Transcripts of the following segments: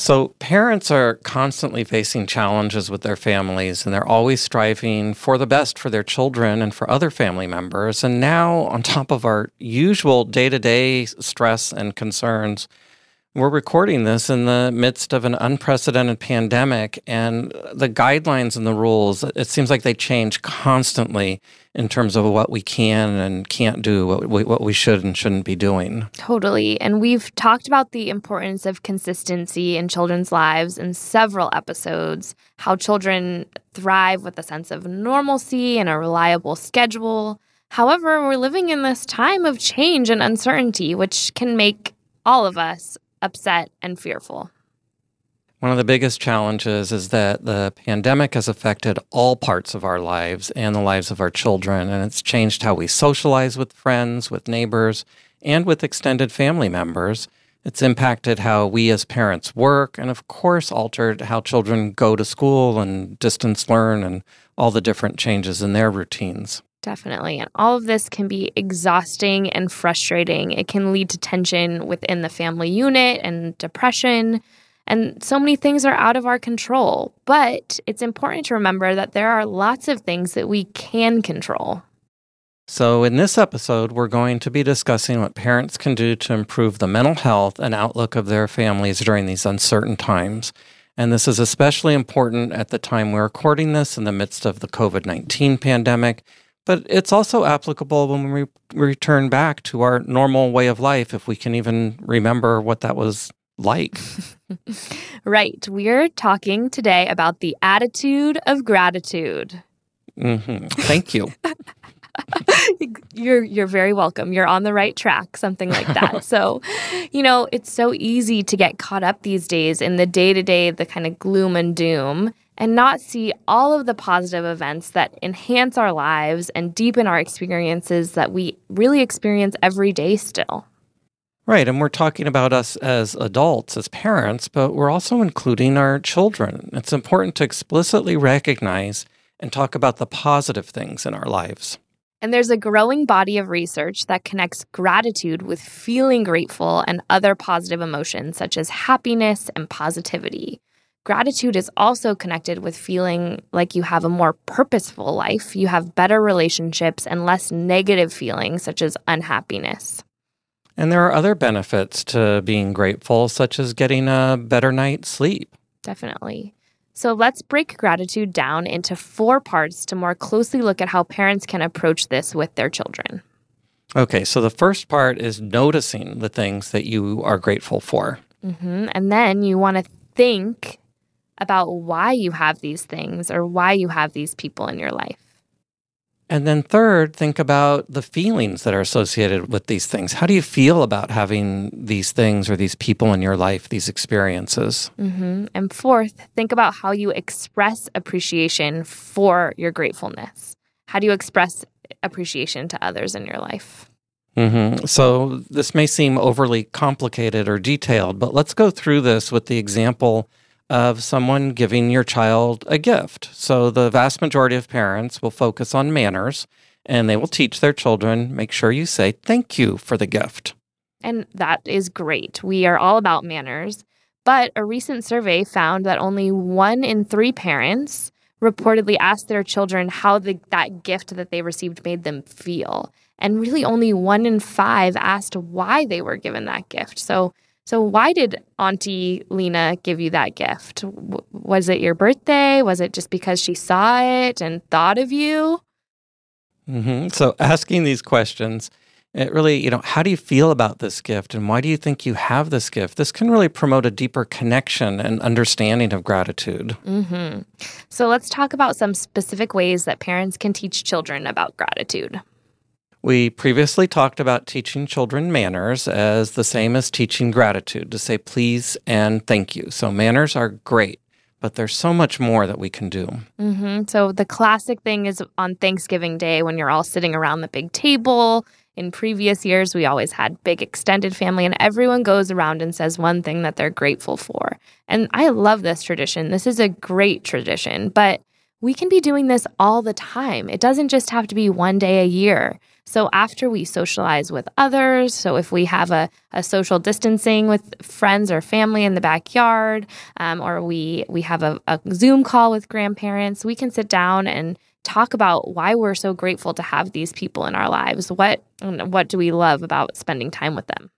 So, parents are constantly facing challenges with their families, and they're always striving for the best for their children and for other family members. And now, on top of our usual day to day stress and concerns, we're recording this in the midst of an unprecedented pandemic, and the guidelines and the rules, it seems like they change constantly in terms of what we can and can't do, what we, what we should and shouldn't be doing. Totally. And we've talked about the importance of consistency in children's lives in several episodes, how children thrive with a sense of normalcy and a reliable schedule. However, we're living in this time of change and uncertainty, which can make all of us upset, and fearful. One of the biggest challenges is that the pandemic has affected all parts of our lives and the lives of our children, and it's changed how we socialize with friends, with neighbors, and with extended family members. It's impacted how we as parents work, and of course, altered how children go to school and distance learn and all the different changes in their routines. Definitely. And all of this can be exhausting and frustrating. It can lead to tension within the family unit and depression. And so many things are out of our control. But it's important to remember that there are lots of things that we can control. So, in this episode, we're going to be discussing what parents can do to improve the mental health and outlook of their families during these uncertain times. And this is especially important at the time we're recording this in the midst of the COVID 19 pandemic but it's also applicable when we return back to our normal way of life, if we can even remember what that was like. right. We're talking today about the attitude of gratitude. Mm-hmm. Thank you. you're you're very welcome. You're on the right track, something like that. so, you know, it's so easy to get caught up these days in the day-to-day, the kind of gloom and doom and not see all of the positive events that enhance our lives and deepen our experiences that we really experience every day still. Right. And we're talking about us as adults, as parents, but we're also including our children. It's important to explicitly recognize and talk about the positive things in our lives. And there's a growing body of research that connects gratitude with feeling grateful and other positive emotions, such as happiness and positivity. Gratitude is also connected with feeling like you have a more purposeful life, you have better relationships, and less negative feelings such as unhappiness. And there are other benefits to being grateful, such as getting a better night's sleep. Definitely. So let's break gratitude down into four parts to more closely look at how parents can approach this with their children. Okay, so the first part is noticing the things that you are grateful for. Mm-hmm. And then you want to think about why you have these things or why you have these people in your life. And then, third, think about the feelings that are associated with these things. How do you feel about having these things or these people in your life, these experiences? Mm-hmm. And fourth, think about how you express appreciation for your gratefulness. How do you express appreciation to others in your life? Mm-hmm. So, this may seem overly complicated or detailed, but let's go through this with the example of someone giving your child a gift. So the vast majority of parents will focus on manners and they will teach their children make sure you say thank you for the gift. And that is great. We are all about manners. But a recent survey found that only one in three parents reportedly asked their children how the, that gift that they received made them feel. And really, only one in five asked why they were given that gift. So so, why did Auntie Lena give you that gift? was it your birthday? Was it just because she saw it and thought of you? Mm-hmm. So, asking these questions, it really, you know, how do you feel about this gift and why do you think you have this gift? This can really promote a deeper connection and understanding of gratitude. Mm-hmm. So, let's talk about some specific ways that parents can teach children about gratitude. We previously talked about teaching children manners as the same as teaching gratitude to say please and thank you. So, manners are great. but there's so much more that we can do. Mm-hmm. So the classic thing is on Thanksgiving Day when you're all sitting around the big table. In previous years, we always had big extended family, and everyone goes around and says one thing that they're grateful for. And I love this tradition. This is a great tradition, but we can be doing this all the time. It doesn't just have to be one day a year. So after we socialize with others, so if we have a, a social distancing with friends or family in the backyard, um, or we we have a, a Zoom call with grandparents, we can sit down and talk about why we're so grateful to have these people in our lives. What what do we love about spending time with them?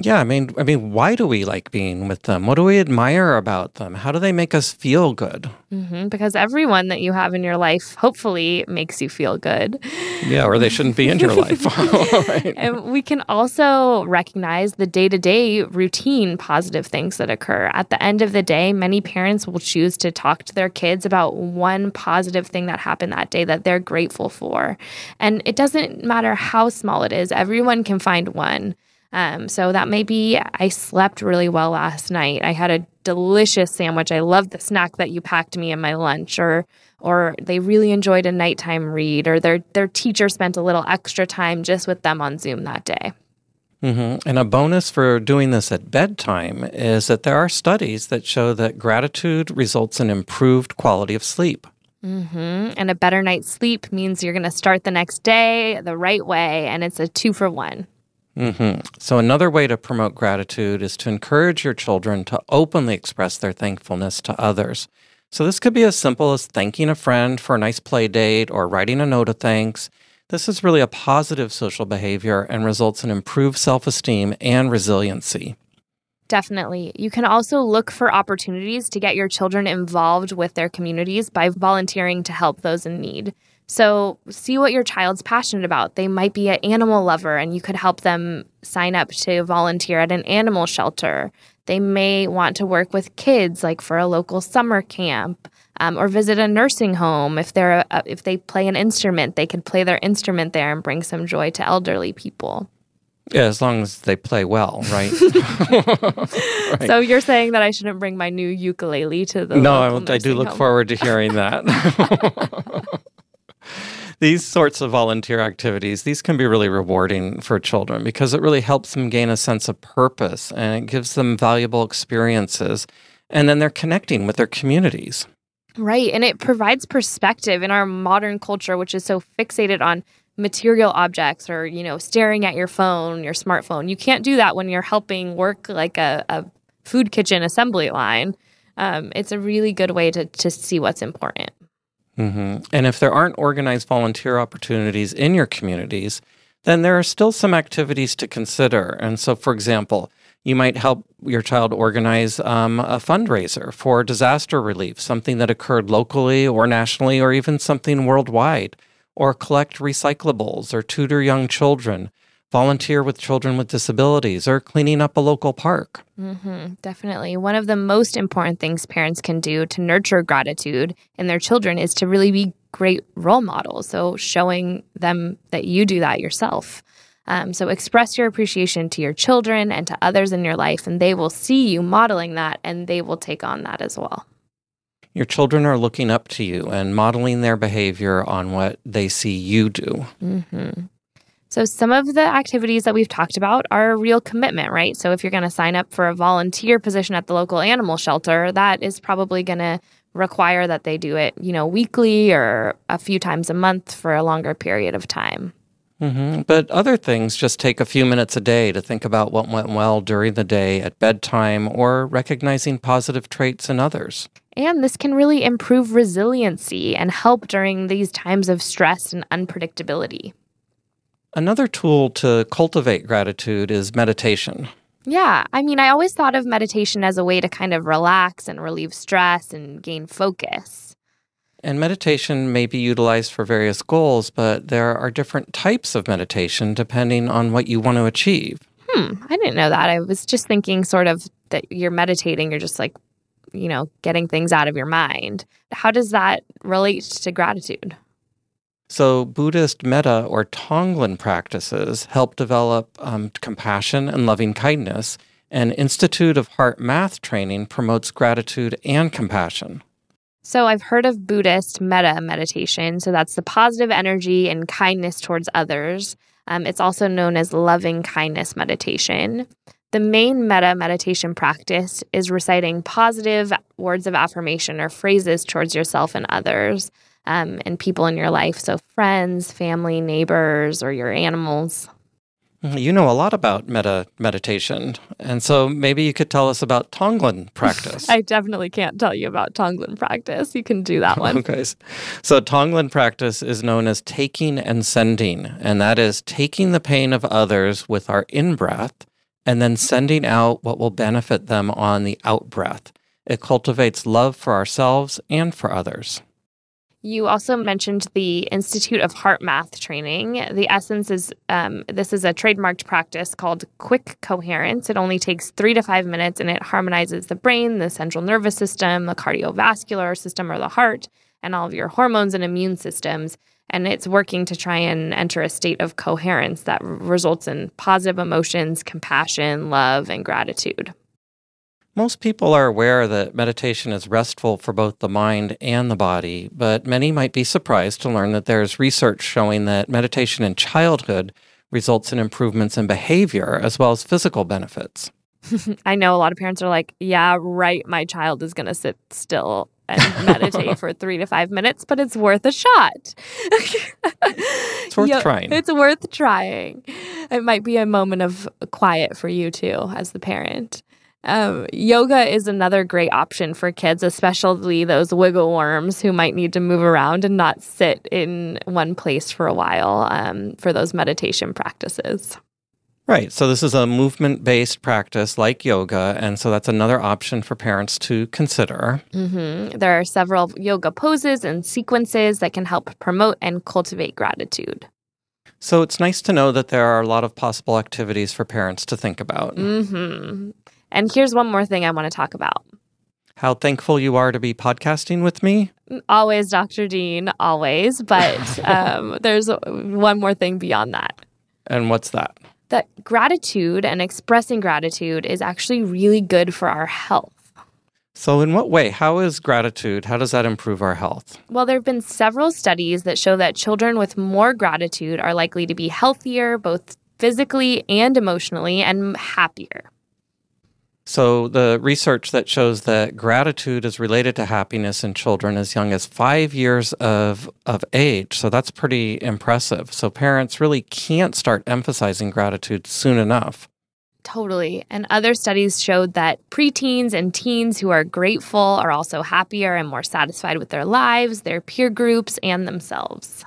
Yeah, I mean, I mean, why do we like being with them? What do we admire about them? How do they make us feel good? Mm-hmm, because everyone that you have in your life hopefully makes you feel good. Yeah, or they shouldn't be in your life. right. And we can also recognize the day to day routine positive things that occur. At the end of the day, many parents will choose to talk to their kids about one positive thing that happened that day that they're grateful for. And it doesn't matter how small it is, everyone can find one. Um, so that may be I slept really well last night. I had a delicious sandwich. I love the snack that you packed me in my lunch, or or they really enjoyed a nighttime read, or their their teacher spent a little extra time just with them on Zoom that day. Mm-hmm. And a bonus for doing this at bedtime is that there are studies that show that gratitude results in improved quality of sleep. Mm-hmm. And a better night's sleep means you're going to start the next day the right way, and it's a two for one. Mm-hmm. So, another way to promote gratitude is to encourage your children to openly express their thankfulness to others. So, this could be as simple as thanking a friend for a nice play date or writing a note of thanks. This is really a positive social behavior and results in improved self esteem and resiliency. Definitely. You can also look for opportunities to get your children involved with their communities by volunteering to help those in need. So, see what your child's passionate about. They might be an animal lover, and you could help them sign up to volunteer at an animal shelter. They may want to work with kids, like for a local summer camp, um, or visit a nursing home. If they're a, if they play an instrument, they could play their instrument there and bring some joy to elderly people. Yeah, as long as they play well, right? right. So you're saying that I shouldn't bring my new ukulele to the no, I, I do look home. forward to hearing that these sorts of volunteer activities, these can be really rewarding for children because it really helps them gain a sense of purpose and it gives them valuable experiences. And then they're connecting with their communities. Right. And it provides perspective in our modern culture, which is so fixated on material objects or, you know, staring at your phone, your smartphone. You can't do that when you're helping work like a, a food kitchen assembly line. Um, it's a really good way to, to see what's important. Mm-hmm. And if there aren't organized volunteer opportunities in your communities, then there are still some activities to consider. And so, for example, you might help your child organize um, a fundraiser for disaster relief, something that occurred locally or nationally or even something worldwide, or collect recyclables or tutor young children volunteer with children with disabilities, or cleaning up a local park. Mm-hmm, definitely. One of the most important things parents can do to nurture gratitude in their children is to really be great role models. So, showing them that you do that yourself. Um, so, express your appreciation to your children and to others in your life, and they will see you modeling that and they will take on that as well. Your children are looking up to you and modeling their behavior on what they see you do. Mm-hmm. So, some of the activities that we've talked about are a real commitment, right? So, if you're going to sign up for a volunteer position at the local animal shelter, that is probably going to require that they do it, you know, weekly or a few times a month for a longer period of time. Mm-hmm. But other things just take a few minutes a day to think about what went well during the day at bedtime or recognizing positive traits in others. And this can really improve resiliency and help during these times of stress and unpredictability. Another tool to cultivate gratitude is meditation. Yeah. I mean, I always thought of meditation as a way to kind of relax and relieve stress and gain focus. And meditation may be utilized for various goals, but there are different types of meditation depending on what you want to achieve. Hmm. I didn't know that. I was just thinking sort of that you're meditating, you're just like, you know, getting things out of your mind. How does that relate to gratitude? So, Buddhist metta or Tonglen practices help develop um, compassion and loving kindness, And Institute of HeartMath training promotes gratitude and compassion. So, I've heard of Buddhist metta meditation. So, that's the positive energy and kindness towards others. Um, it's also known as loving kindness meditation. The main metta meditation practice is reciting positive words of affirmation or phrases towards yourself and others um, and people in your life. So, friends, family, neighbors, or your animals. You know a lot about metta meditation. And so maybe you could tell us about Tonglen practice. I definitely can't tell you about Tonglen practice. You can do that one. okay. So Tonglen practice is known as taking and sending. And that is taking the pain of others with our in breath and then sending out what will benefit them on the out breath. It cultivates love for ourselves and for others. You also mentioned the Institute of HeartMath training. The essence is um, this is a trademarked practice called quick coherence. It only takes three to five minutes and it harmonizes the brain, the central nervous system, the cardiovascular system, or the heart, and all of your hormones and immune systems. And it's working to try and enter a state of coherence that results in positive emotions, compassion, love, and gratitude. Most people are aware that meditation is restful for both the mind and the body, but many might be surprised to learn that there's research showing that meditation in childhood results in improvements in behavior as well as physical benefits. I know a lot of parents are like, yeah, right, my child is going to sit still and meditate for three to five minutes, but it's worth a shot. it's worth Yo- trying. It's worth trying. It might be a moment of quiet for you too, as the parent. Um, yoga is another great option for kids, especially those wiggle worms who might need to move around and not sit in one place for a while um, for those meditation practices. Right. So, this is a movement based practice like yoga. And so, that's another option for parents to consider. Mm-hmm. There are several yoga poses and sequences that can help promote and cultivate gratitude. So, it's nice to know that there are a lot of possible activities for parents to think about. Mm-hmm. And here's one more thing I want to talk about. How thankful you are to be podcasting with me? Always, Dr. Dean, always. But um, there's one more thing beyond that. And what's that? That gratitude and expressing gratitude is actually really good for our health. So, in what way? How is gratitude? How does that improve our health? Well, there have been several studies that show that children with more gratitude are likely to be healthier, both physically and emotionally, and happier. So, the research that shows that gratitude is related to happiness in children as young as five years of, of age. So, that's pretty impressive. So, parents really can't start emphasizing gratitude soon enough. Totally. And other studies showed that preteens and teens who are grateful are also happier and more satisfied with their lives, their peer groups, and themselves.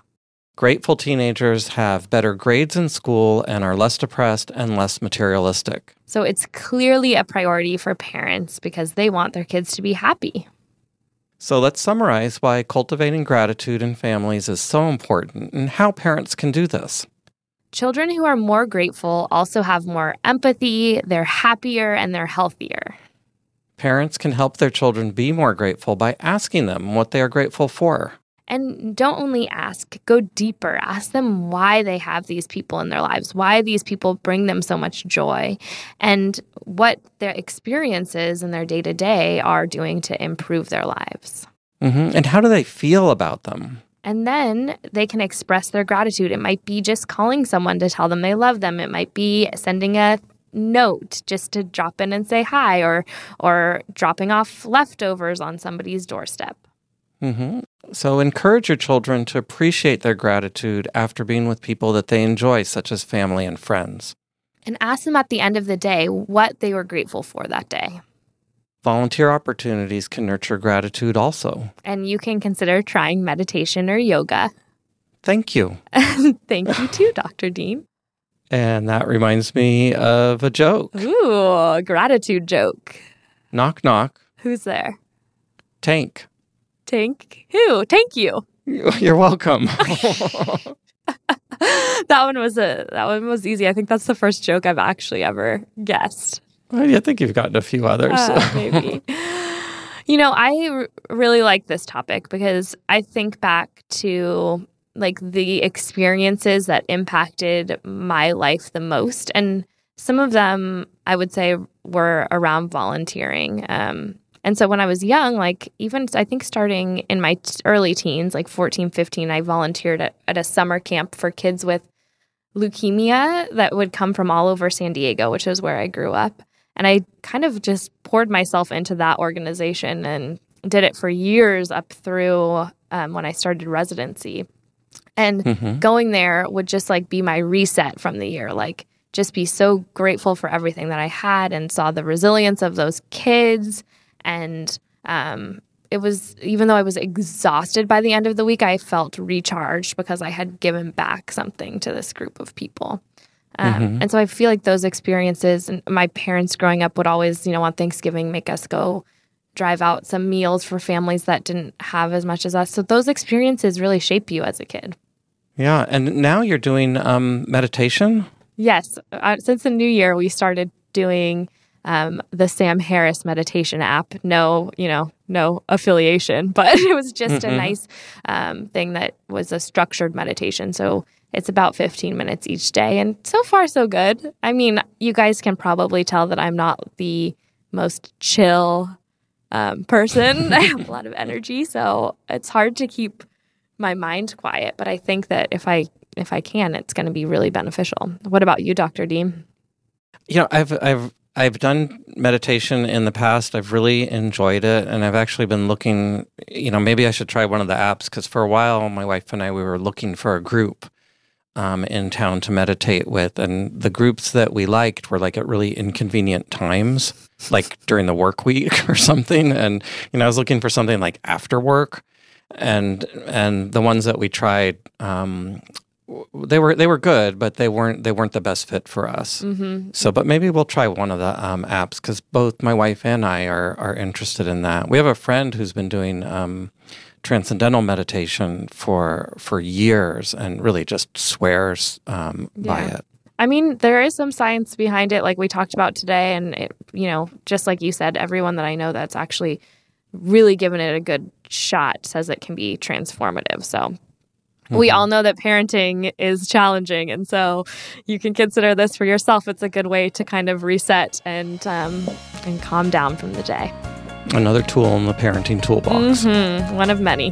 Grateful teenagers have better grades in school and are less depressed and less materialistic. So it's clearly a priority for parents because they want their kids to be happy. So let's summarize why cultivating gratitude in families is so important and how parents can do this. Children who are more grateful also have more empathy, they're happier, and they're healthier. Parents can help their children be more grateful by asking them what they are grateful for. And don't only ask, go deeper. Ask them why they have these people in their lives, why these people bring them so much joy, and what their experiences in their day to day are doing to improve their lives. Mm-hmm. And how do they feel about them? And then they can express their gratitude. It might be just calling someone to tell them they love them. It might be sending a note just to drop in and say hi or or dropping off leftovers on somebody's doorstep. Mm-hmm. So encourage your children to appreciate their gratitude after being with people that they enjoy, such as family and friends. And ask them at the end of the day what they were grateful for that day. Volunteer opportunities can nurture gratitude also. And you can consider trying meditation or yoga. Thank you. Thank you too, Dr. Dean. And that reminds me of a joke. Ooh, gratitude joke. Knock, knock. Who's there? Tank. Tank? Who? Thank you. You're welcome. that one was a that one was easy. I think that's the first joke I've actually ever guessed. I think you've gotten a few others. Uh, maybe. you know, I r- really like this topic because I think back to like the experiences that impacted my life the most and some of them I would say were around volunteering. Um, and so when I was young, like even I think starting in my t- early teens, like 14, 15, I volunteered at, at a summer camp for kids with leukemia that would come from all over San Diego, which is where I grew up. And I kind of just poured myself into that organization and did it for years up through um, when I started residency. And mm-hmm. going there would just like be my reset from the year. Like, just be so grateful for everything that I had and saw the resilience of those kids. And um, it was, even though I was exhausted by the end of the week, I felt recharged because I had given back something to this group of people. Um, mm-hmm. And so I feel like those experiences, and my parents growing up would always, you know, on Thanksgiving make us go drive out some meals for families that didn't have as much as us. So those experiences really shape you as a kid. Yeah. And now you're doing um, meditation? Yes. Uh, since the new year, we started doing um, the Sam Harris meditation app. No, you know, no affiliation, but it was just mm-hmm. a nice um, thing that was a structured meditation. So it's about 15 minutes each day. And so far, so good. I mean, you guys can probably tell that I'm not the most chill um, person. I have a lot of energy. So it's hard to keep my mind quiet. But I think that if I if I can, it's going to be really beneficial. What about you, Dr. Dean? You know, I've I've I've done meditation in the past. I've really enjoyed it, and I've actually been looking. You know, maybe I should try one of the apps because for a while, my wife and I we were looking for a group um, in town to meditate with, and the groups that we liked were like at really inconvenient times, like during the work week or something. And you know, I was looking for something like after work, and and the ones that we tried um, they were they were good, but they weren't they weren't the best fit for us. Mm-hmm. So, but maybe we'll try one of the um, apps because both my wife and I are are interested in that. We have a friend who's been doing um, transcendental meditation for for years and really just swears um, yeah. by it. I mean, there is some science behind it, like we talked about today, and it, you know, just like you said, everyone that I know that's actually really given it a good shot says it can be transformative. So Mm-hmm. We all know that parenting is challenging. And so you can consider this for yourself. It's a good way to kind of reset and, um, and calm down from the day. Another tool in the parenting toolbox. Mm-hmm. One of many.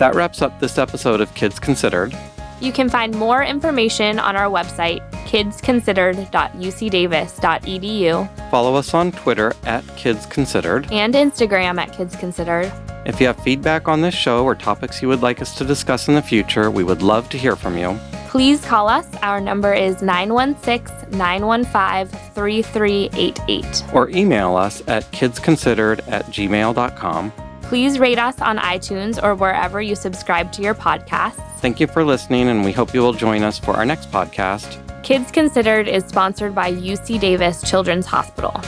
That wraps up this episode of Kids Considered. You can find more information on our website, kidsconsidered.ucdavis.edu. Follow us on Twitter at Kids Considered and Instagram at Kids Considered. If you have feedback on this show or topics you would like us to discuss in the future, we would love to hear from you. Please call us. Our number is 916 915 3388. Or email us at kidsconsidered at gmail.com. Please rate us on iTunes or wherever you subscribe to your podcasts. Thank you for listening, and we hope you will join us for our next podcast. Kids Considered is sponsored by UC Davis Children's Hospital.